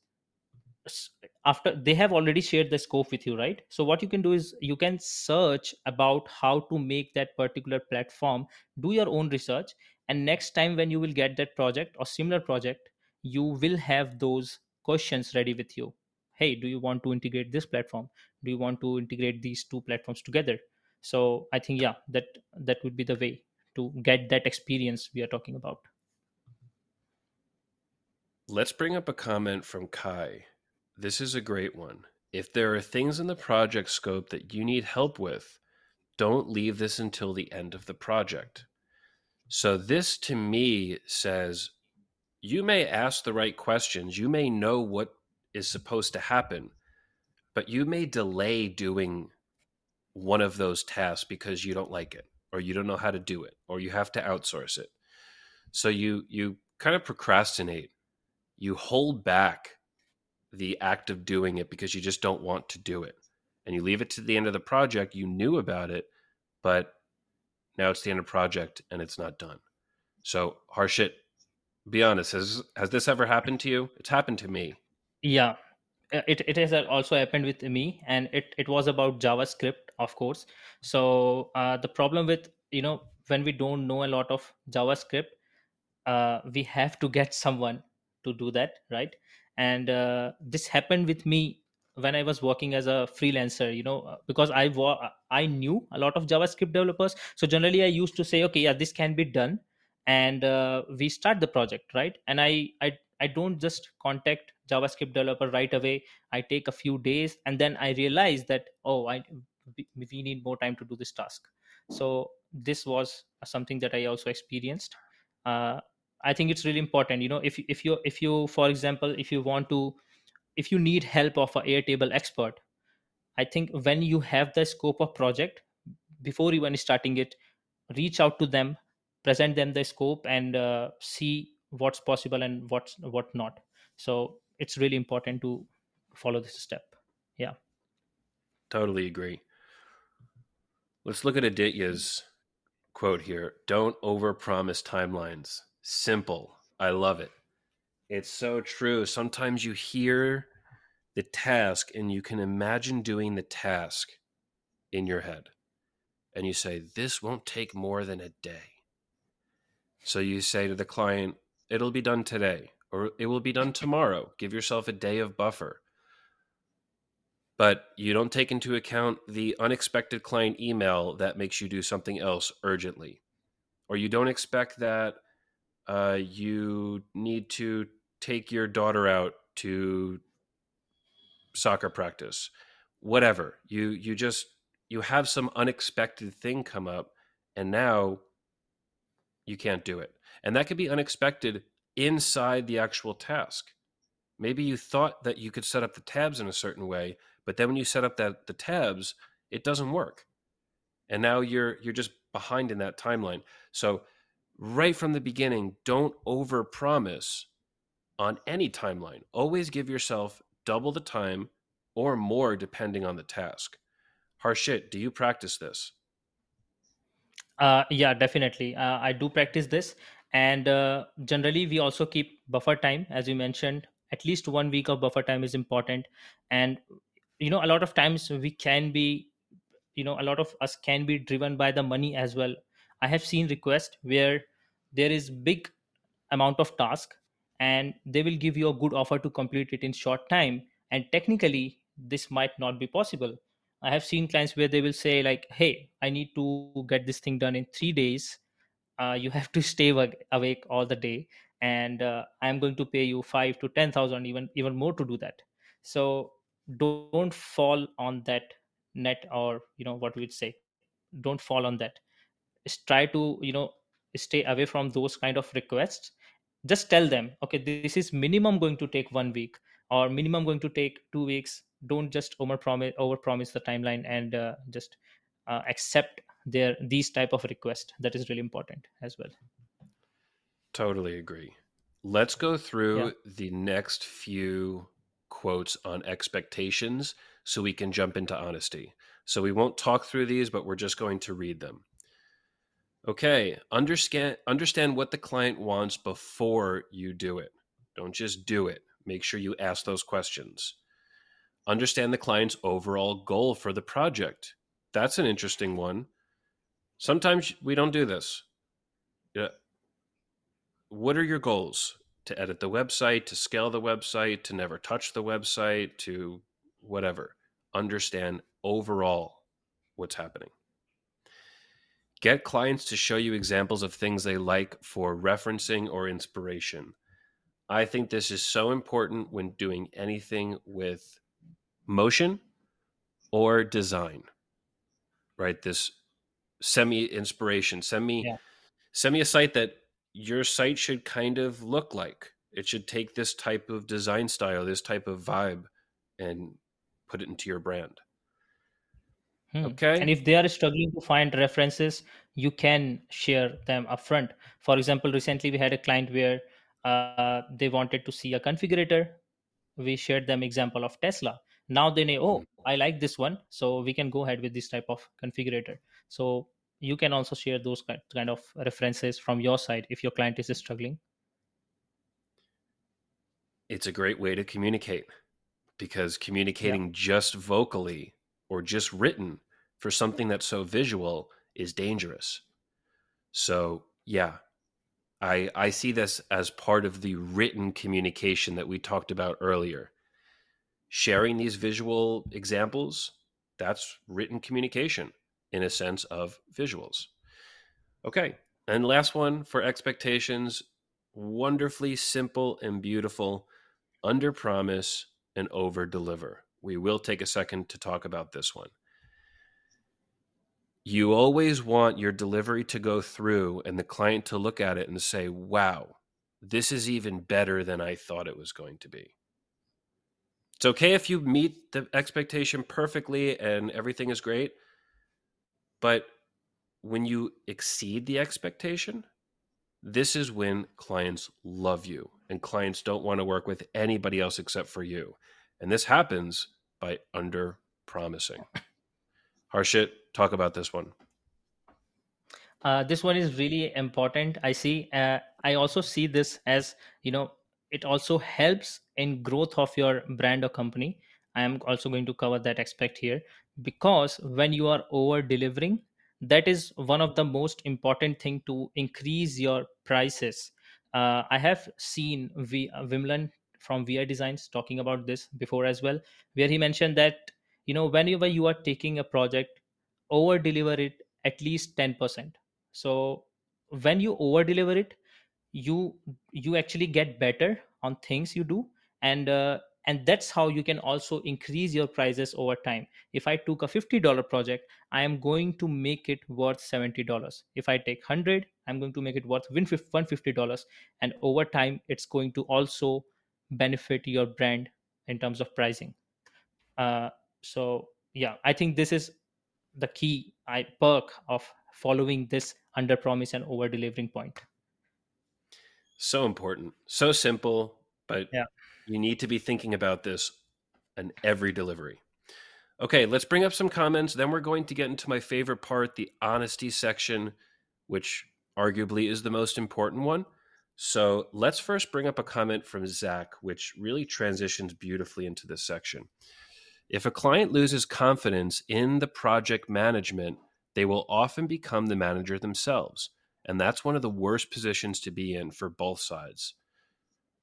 Speaker 2: after they have already shared the scope with you right? So what you can do is you can search about how to make that particular platform do your own research and next time when you will get that project or similar project you will have those questions ready with you. Hey do you want to integrate this platform? Do you want to integrate these two platforms together? So i think yeah that that would be the way to get that experience we are talking about.
Speaker 1: Let's bring up a comment from kai this is a great one. If there are things in the project scope that you need help with don't leave this until the end of the project. So this to me says you may ask the right questions. You may know what is supposed to happen but you may delay doing one of those tasks because you don't like it or you don't know how to do it or you have to outsource it. So you you kind of procrastinate. You hold back the act of doing it because you just don't want to do it. And you leave it to the end of the project you knew about it but now it's the end of project and it's not done. So harshit be honest has has this ever happened to you? It's happened to me.
Speaker 2: Yeah. Uh, it, it has also happened with me and it, it was about javascript of course. So uh, the problem with you know when we don't know a lot of javascript uh, we have to get someone to do that right and uh, this happened with me when i was working as a freelancer you know uh, because i wa- i knew a lot of javascript developers. So generally i used to say okay yeah this can be done. And uh, we start the project right? And I, I i don't just contact javascript developer right away. I take a few days and then i realize that oh i we need more time to do this task. So this was something that i also experienced. Uh, i think it's really important you know if, if you if you for example if you want to if you need help of a airtable expert i think when you have the scope of project before even starting it reach out to them present them the scope and uh, see what's possible and what's what not. So it's really important to follow this step. Yeah.
Speaker 1: Totally agree. Let's look at aditya's quote here. Don't overpromise timelines simple i love it it's so true sometimes you hear the task and you can imagine doing the task in your head and you say this won't take more than a day so you say to the client, it'll be done today or it will be done tomorrow. Give yourself a day of buffer. But you don't take into account the unexpected client email that makes you do something else urgently. Or you don't expect that uh, you need to take your daughter out to soccer practice whatever you you just you have some unexpected thing come up and now you can't do it. And that could be unexpected inside the actual task. Maybe you thought that you could set up the tabs in a certain way, but then when you set up that the tabs, it doesn't work. And now you're you're just behind in that timeline. So right from the beginning, don't overpromise on any timeline. Always give yourself double the time or more depending on the task. Harshit, do you practice this?
Speaker 2: Uh, yeah, definitely. Uh, I do practice this, and uh, generally we also keep buffer time, as you mentioned. At least one week of buffer time is important, and you know a lot of times we can be, you know, a lot of us can be driven by the money as well. I have seen requests where there is big amount of task, and they will give you a good offer to complete it in short time, and technically this might not be possible I have seen clients where they will say like, "Hey, I need to get this thing done in three days. Uh, you have to stay awake all the day, and uh, I'm going to pay you five to ten thousand, even even more to do that." So don't fall on that net, or you know what we'd say. Don't fall on that. Try to you know stay away from those kind of requests. Just tell them, okay, this is minimum going to take one week, or minimum going to take two weeks. Don't just over promise over promise the timeline and uh, just uh, accept their these type of request. That is really important as well.
Speaker 1: Totally agree. Let's go through yeah. the next few quotes on expectations so we can jump into honesty. So we won't talk through these but we're just going to read them okay understand understand what the client wants before you do it don't just do it make sure you ask those questions. Understand the client's overall goal for the project. That's an interesting one. Sometimes we don't do this. Yeah. What are your goals? To edit the website, to scale the website, to never touch the website, to whatever. Understand overall what's happening. Get clients to show you examples of things they like for referencing or inspiration. I think this is so important when doing anything with motion or design. Right? This semi inspiration. Send me yeah. send me a site that your site should kind of look like. It should take this type of design style, this type of vibe and put it into your brand.
Speaker 2: Hmm. Okay. And if they are struggling to find references, you can share them upfront. For example, recently we had a client where uh, they wanted to see a configurator. We shared them example of Tesla. Now they know, oh, I like this one, so we can go ahead with this type of configurator. So you can also share those kind of references from your side if your client is struggling.
Speaker 1: It's a great way to communicate because communicating yeah. just vocally or just written for something that's so visual is dangerous. So, yeah, I I see this as part of the written communication that we talked about earlier. Sharing these visual examples, that's written communication in a sense of visuals. Okay, and last one for expectations, wonderfully simple and beautiful, under promise and over deliver. We will take a second to talk about this one. You always want your delivery to go through and the client to look at it and say, wow, this is even better than I thought it was going to be. It's okay if you meet the expectation perfectly and everything is great, but when you exceed the expectation, this is when clients love you and clients don't want to work with anybody else except for you. And this happens by under promising. Harshit, talk about this one.
Speaker 2: Uh, this one is really important. I see. Uh, I also see this as you know, it also helps in growth of your brand or company. I am also going to cover that aspect here because when you are over delivering, that is one of the most important thing to increase your prices. Uh, I have seen v- uh, Vimlan from VI Designs talking about this before as well, where he mentioned that you know whenever you are taking a project, over deliver it at least ten percent. So when you over deliver it, you you actually get better on things you do, and uh, and that's how you can also increase your prices over time. If i took a $50 project i am going to make it worth $70 if i take 100 i'm going to make it worth $150 and over time it's going to also benefit your brand in terms of pricing. Uh, so yeah i think this is the key I, perk of following this under promise and over delivering point.
Speaker 1: So important. So simple but yeah. you need to be thinking about this in every delivery. Okay let's bring up some comments then we're going to get into my favorite part the honesty section which arguably is the most important one so let's first bring up a comment from Zach, which really transitions beautifully into this section. If a client loses confidence in the project management, they will often become the manager themselves. And that's one of the worst positions to be in for both sides.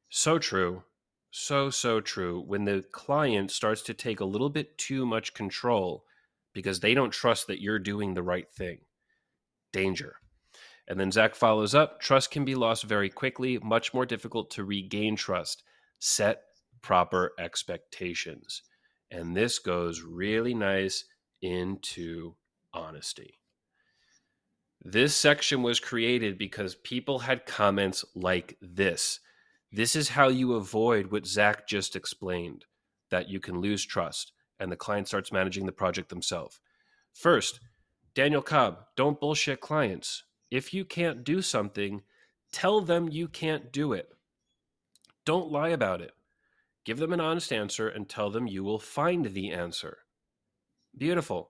Speaker 1: So true. So, so true. When the client starts to take a little bit too much control because they don't trust that you're doing the right thing, danger. And then Zach follows up trust can be lost very quickly, much more difficult to regain trust. Set proper expectations. And this goes really nice into honesty. This section was created because people had comments like this. This is how you avoid what Zach just explained that you can lose trust and the client starts managing the project themselves. First, Daniel Cobb, don't bullshit clients. If you can't do something, tell them you can't do it. Don't lie about it. Give them an honest answer and tell them you will find the answer. Beautiful.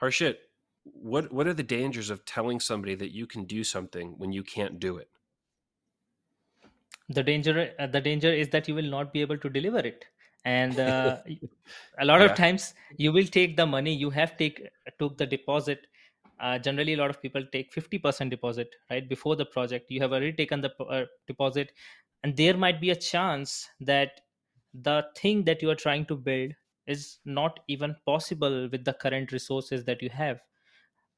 Speaker 1: Harshit, what what are the dangers of telling somebody that you can do something when you can't do it?
Speaker 2: the danger uh, the danger is that you will not be able to deliver it and uh, a lot of times you will take the money you have take took the deposit uh, generally a lot of people take 50% deposit right before the project. You have already taken the uh, deposit and there might be a chance that the thing that you are trying to build is not even possible with the current resources that you have.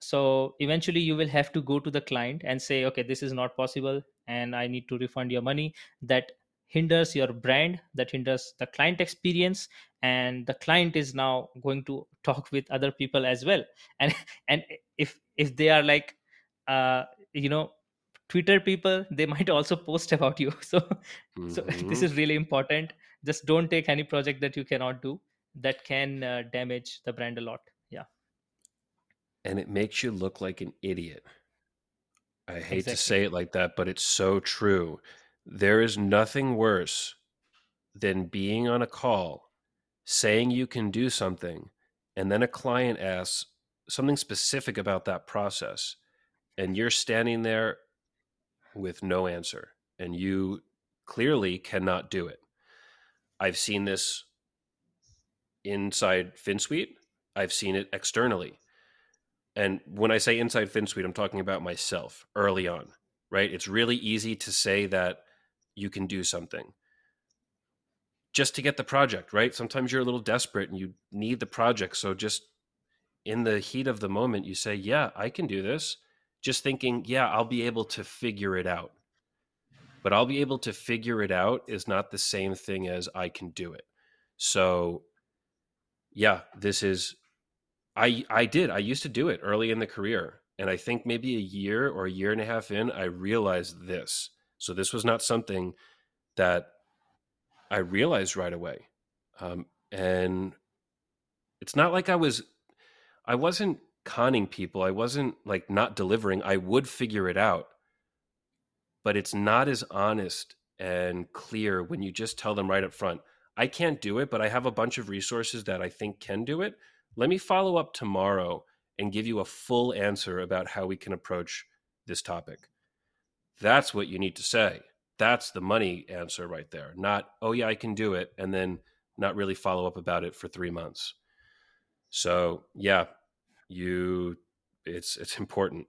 Speaker 2: So eventually you will have to go to the client and say okay this is not possible and i need to refund your money. That hinders your brand that hinders the client experience and the client is now going to talk with other people as well. And and if if they are like uh you know twitter people they might also post about you. So mm-hmm. so this is really important. Just don't take any project that you cannot do that can uh, damage the brand a lot. Yeah.
Speaker 1: And it makes you look like an idiot. I hate exactly. to say it like that but it's so true there is nothing worse than being on a call saying you can do something and then a client asks something specific about that process and you're standing there with no answer and you clearly cannot do it. I've seen this inside Finsweet. I've seen it externally. And when I say inside Finsweet, I'm talking about myself early on, right? It's really easy to say that you can do something just to get the project, right? Sometimes you're a little desperate and you need the project. So just in the heat of the moment, you say, Yeah, I can do this. Just thinking, Yeah, I'll be able to figure it out. But I'll be able to figure it out is not the same thing as I can do it. So, yeah, this is, I, I did. I used to do it early in the career. And I think maybe a year or a year and a half in, I realized this. So this was not something that I realized right away. Um, and it's not like I was, I wasn't conning people. I wasn't like not delivering. I would figure it out. But it's not as honest and clear when you just tell them right up front, I can't do it, but I have a bunch of resources that I think can do it. Let me follow up tomorrow and give you a full answer about how we can approach this topic. That's what you need to say. That's the money answer right there. Not oh yeah i can do it and then not really follow up about it for three months. So yeah you it's it's important.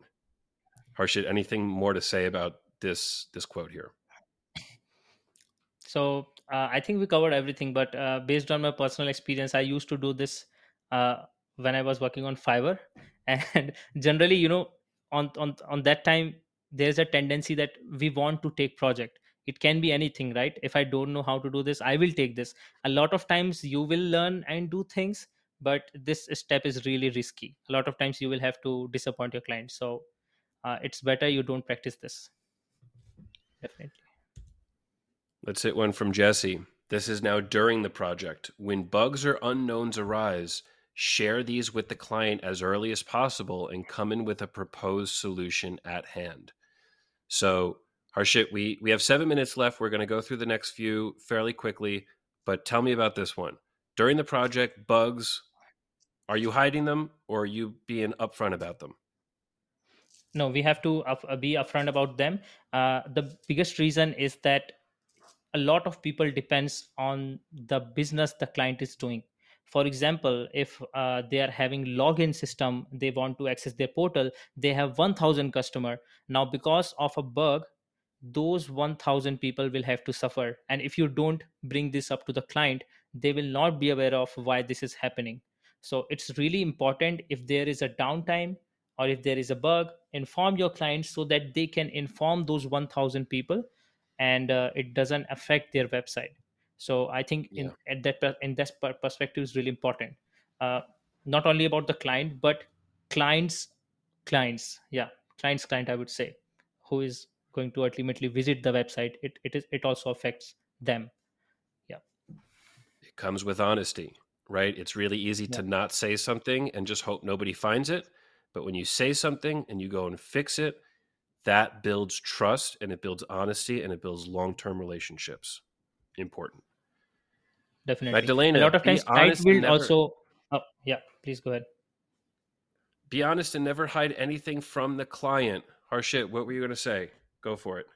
Speaker 1: Harshit anything more to say about this this quote here?
Speaker 2: So uh, i think we covered everything but uh, based on my personal experience i used to do this uh, when i was working on fiverr. And generally you know on on on that time there's a tendency that we want to take project. It can be anything right? If i don't know how to do this i will take this. A lot of times you will learn and do things but this step is really risky. A lot of times you will have to disappoint your client. So uh, it's better you don't practice this. Definitely.
Speaker 1: Let's hit one from jesse. This is now during the project. When bugs or unknowns arise share these with the client as early as possible and come in with a proposed solution at hand so Harshit, we we have seven minutes left. We're going to go through the next few fairly quickly, but tell me about this one. During the project, bugs, are you hiding them or are you being upfront about them?
Speaker 2: No, we have to uh, be upfront about them. Uh, the biggest reason is that a lot of people depends on the business the client is doing for example if uh, they are having login system they want to access their portal they have 1000 customer. Now because of a bug those 1000 people will have to suffer. And if you don't bring this up to the client they will not be aware of why this is happening. So it's really important if there is a downtime or if there is a bug inform your clients so that they can inform those 1000 people and uh, it doesn't affect their website so i think yeah. in at that in that perspective is really important. Uh, not only about the client but clients clients yeah clients client i would say who is going to ultimately visit the website it it is it also affects them. Yeah.
Speaker 1: It comes with honesty right? It's really easy yeah. to not say something and just hope nobody finds it. But when you say something and you go and fix it that builds trust and it builds honesty and it builds long-term relationships. Important
Speaker 2: definitely. A lot of times I will also oh, yeah please go ahead.
Speaker 1: Be honest and never hide anything from the client. Harshit what were you going to say? Go for it.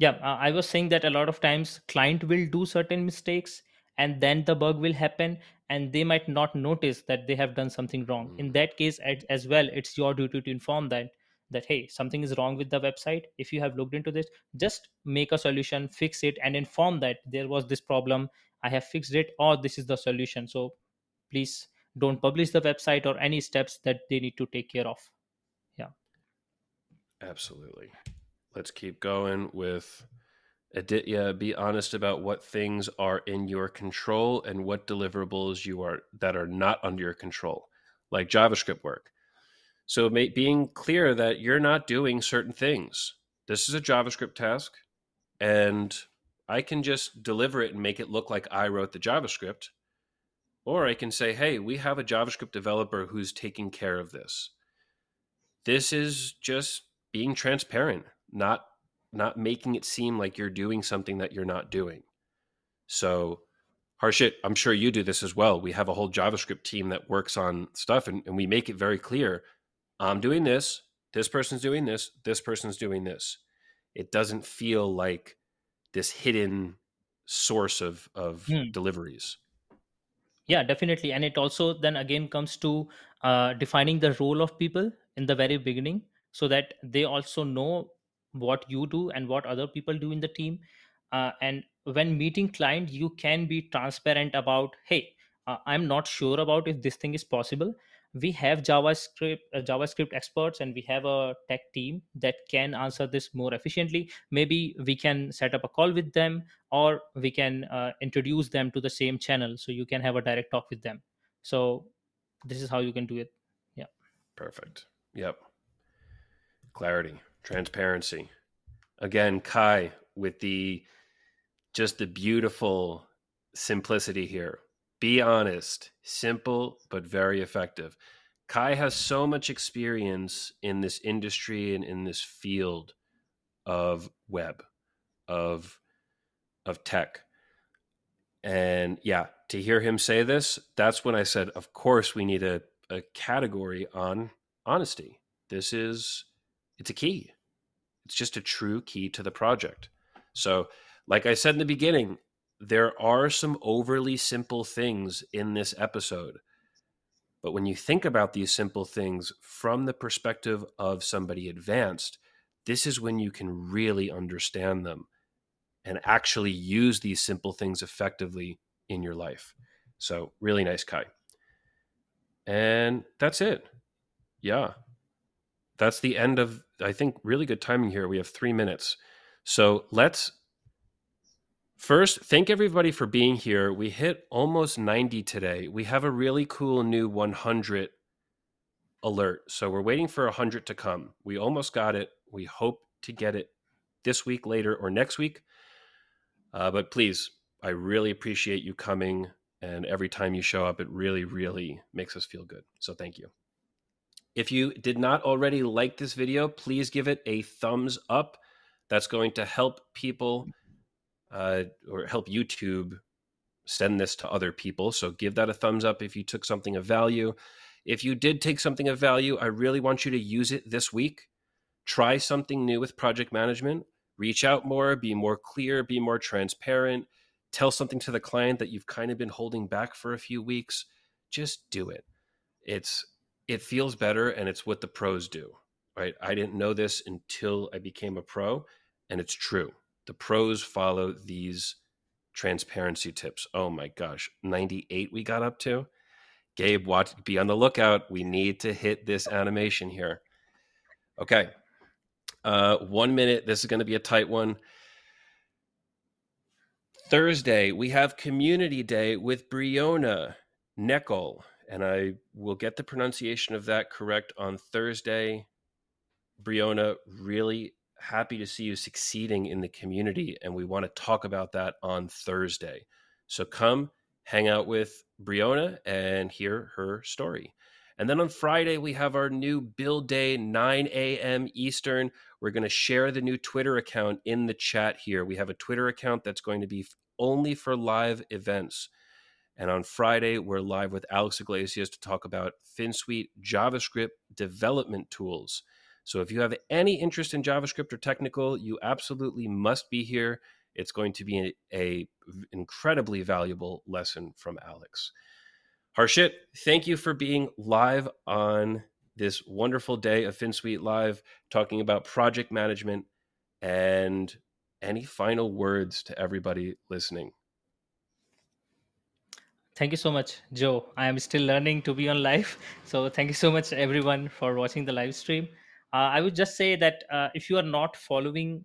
Speaker 2: yeah i was saying that a lot of times client will do certain mistakes and then the bug will happen and they might not notice that they have done something wrong. Mm. in that case as well it's your duty to inform that that hey something is wrong with the website. If you have looked into this just make a solution fix it and inform that there was this problem. I have fixed it or this is the solution. So please don't publish the website or any steps that they need to take care of. Yeah.
Speaker 1: Absolutely. Let's keep going with Aditya, be honest about what things are in your control and what deliverables you are that are not under your control, like JavaScript work. So being clear that you're not doing certain things. This is a JavaScript task, and I can just deliver it and make it look like I wrote the JavaScript. Or I can say, hey, we have a JavaScript developer who's taking care of this. This is just being transparent, not not making it seem like you're doing something that you're not doing. So, Harshit, I'm sure you do this as well. We have a whole JavaScript team that works on stuff and, and we make it very clear I'm doing this, this person's doing this, this person's doing this. It doesn't feel like this hidden source of, of hmm. deliveries.
Speaker 2: Yeah, definitely. And it also then again comes to uh, defining the role of people in the very beginning so that they also know what you do and what other people do in the team uh, and when meeting client you can be transparent about hey uh, i'm not sure about if this thing is possible we have javascript uh, javascript experts and we have a tech team that can answer this more efficiently. Maybe we can set up a call with them or we can uh, introduce them to the same channel so you can have a direct talk with them. So this is how you can do it. Yeah.
Speaker 1: Perfect. Yep. Clarity transparency. Again, Kai with the just the beautiful simplicity here. Be honest, simple but very effective. Kai has so much experience in this industry and in this field of web, of of tech. And yeah, to hear him say this, that's when I said, of course we need a, a category on honesty. This is it's a key. It's just a true key to the project. So, like I said in the beginning, there are some overly simple things in this episode. But when you think about these simple things from the perspective of somebody advanced, this is when you can really understand them and actually use these simple things effectively in your life. So, really nice, Kai. And that's it. Yeah that's the end of I think really good timing here. We have three minutes. So let's first thank everybody for being here. We hit almost 90 today. We have a really cool new 100 alert. So we're waiting for 100 to come. We almost got it. We hope to get it this week, later, or next week. Uh, but please, I really appreciate you coming. And every time you show up, it really, really makes us feel good. So thank you. If you did not already like this video, please give it a thumbs up. That's going to help people uh, or help YouTube send this to other people. So give that a thumbs up if you took something of value. If you did take something of value, I really want you to use it this week. Try something new with project management. Reach out more, be more clear, be more transparent. Tell something to the client that you've kind of been holding back for a few weeks. Just do it. It's it feels better and it's what the pros do right i didn't know this until i became a pro and it's true the pros follow these transparency tips. Oh my gosh 98 we got up to? Gabe watch be on the lookout. We need to hit this animation here. Okay. Uh one minute this is going to be a tight one. Thursday we have community day with briona neckel and I will get the pronunciation of that correct on Thursday. Briona, really happy to see you succeeding in the community, and we want to talk about that on Thursday. So come hang out with Briona and hear her story. And then on Friday, we have our new build day, 9 a.m. Eastern. We're going to share the new Twitter account in the chat here. We have a Twitter account that's going to be only for live events. And on Friday, we're live with Alex Iglesias to talk about Finsweet JavaScript development tools. So if you have any interest in JavaScript or technical, you absolutely must be here. It's going to be a, a incredibly valuable lesson from Alex. Harshit, thank you for being live on this wonderful day of Finsweet Live, talking about project management and any final words to everybody listening.
Speaker 2: Thank you so much, Joe. I am still learning to be on live. So, thank you so much, everyone, for watching the live stream. Uh, I would just say that uh, if you are not following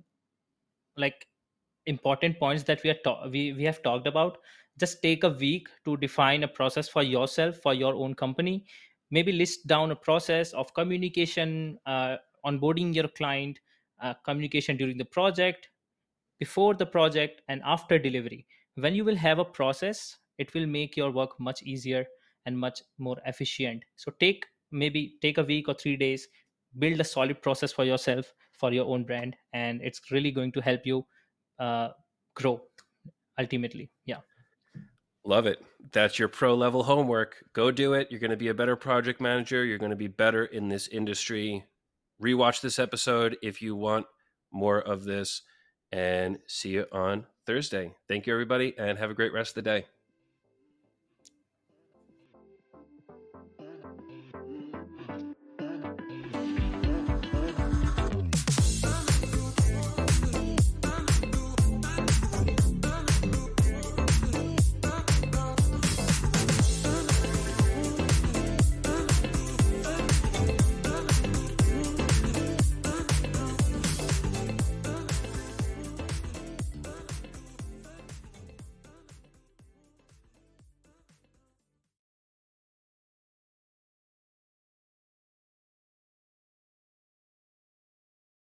Speaker 2: like important points that we are ta- we, we have talked about, just take a week to define a process for yourself, for your own company. Maybe list down a process of communication, uh, onboarding your client, uh, communication during the project, before the project, and after delivery. When you will have a process, it will make your work much easier and much more efficient. So take maybe take a week or three days, build a solid process for yourself for your own brand, and it's really going to help you uh, grow ultimately. Yeah.
Speaker 1: Love it. That's your pro level homework. Go do it. You're going to be a better project manager. You're going to be better in this industry. Rewatch this episode if you want more of this and see you on Thursday. Thank you, everybody, and have a great rest of the day.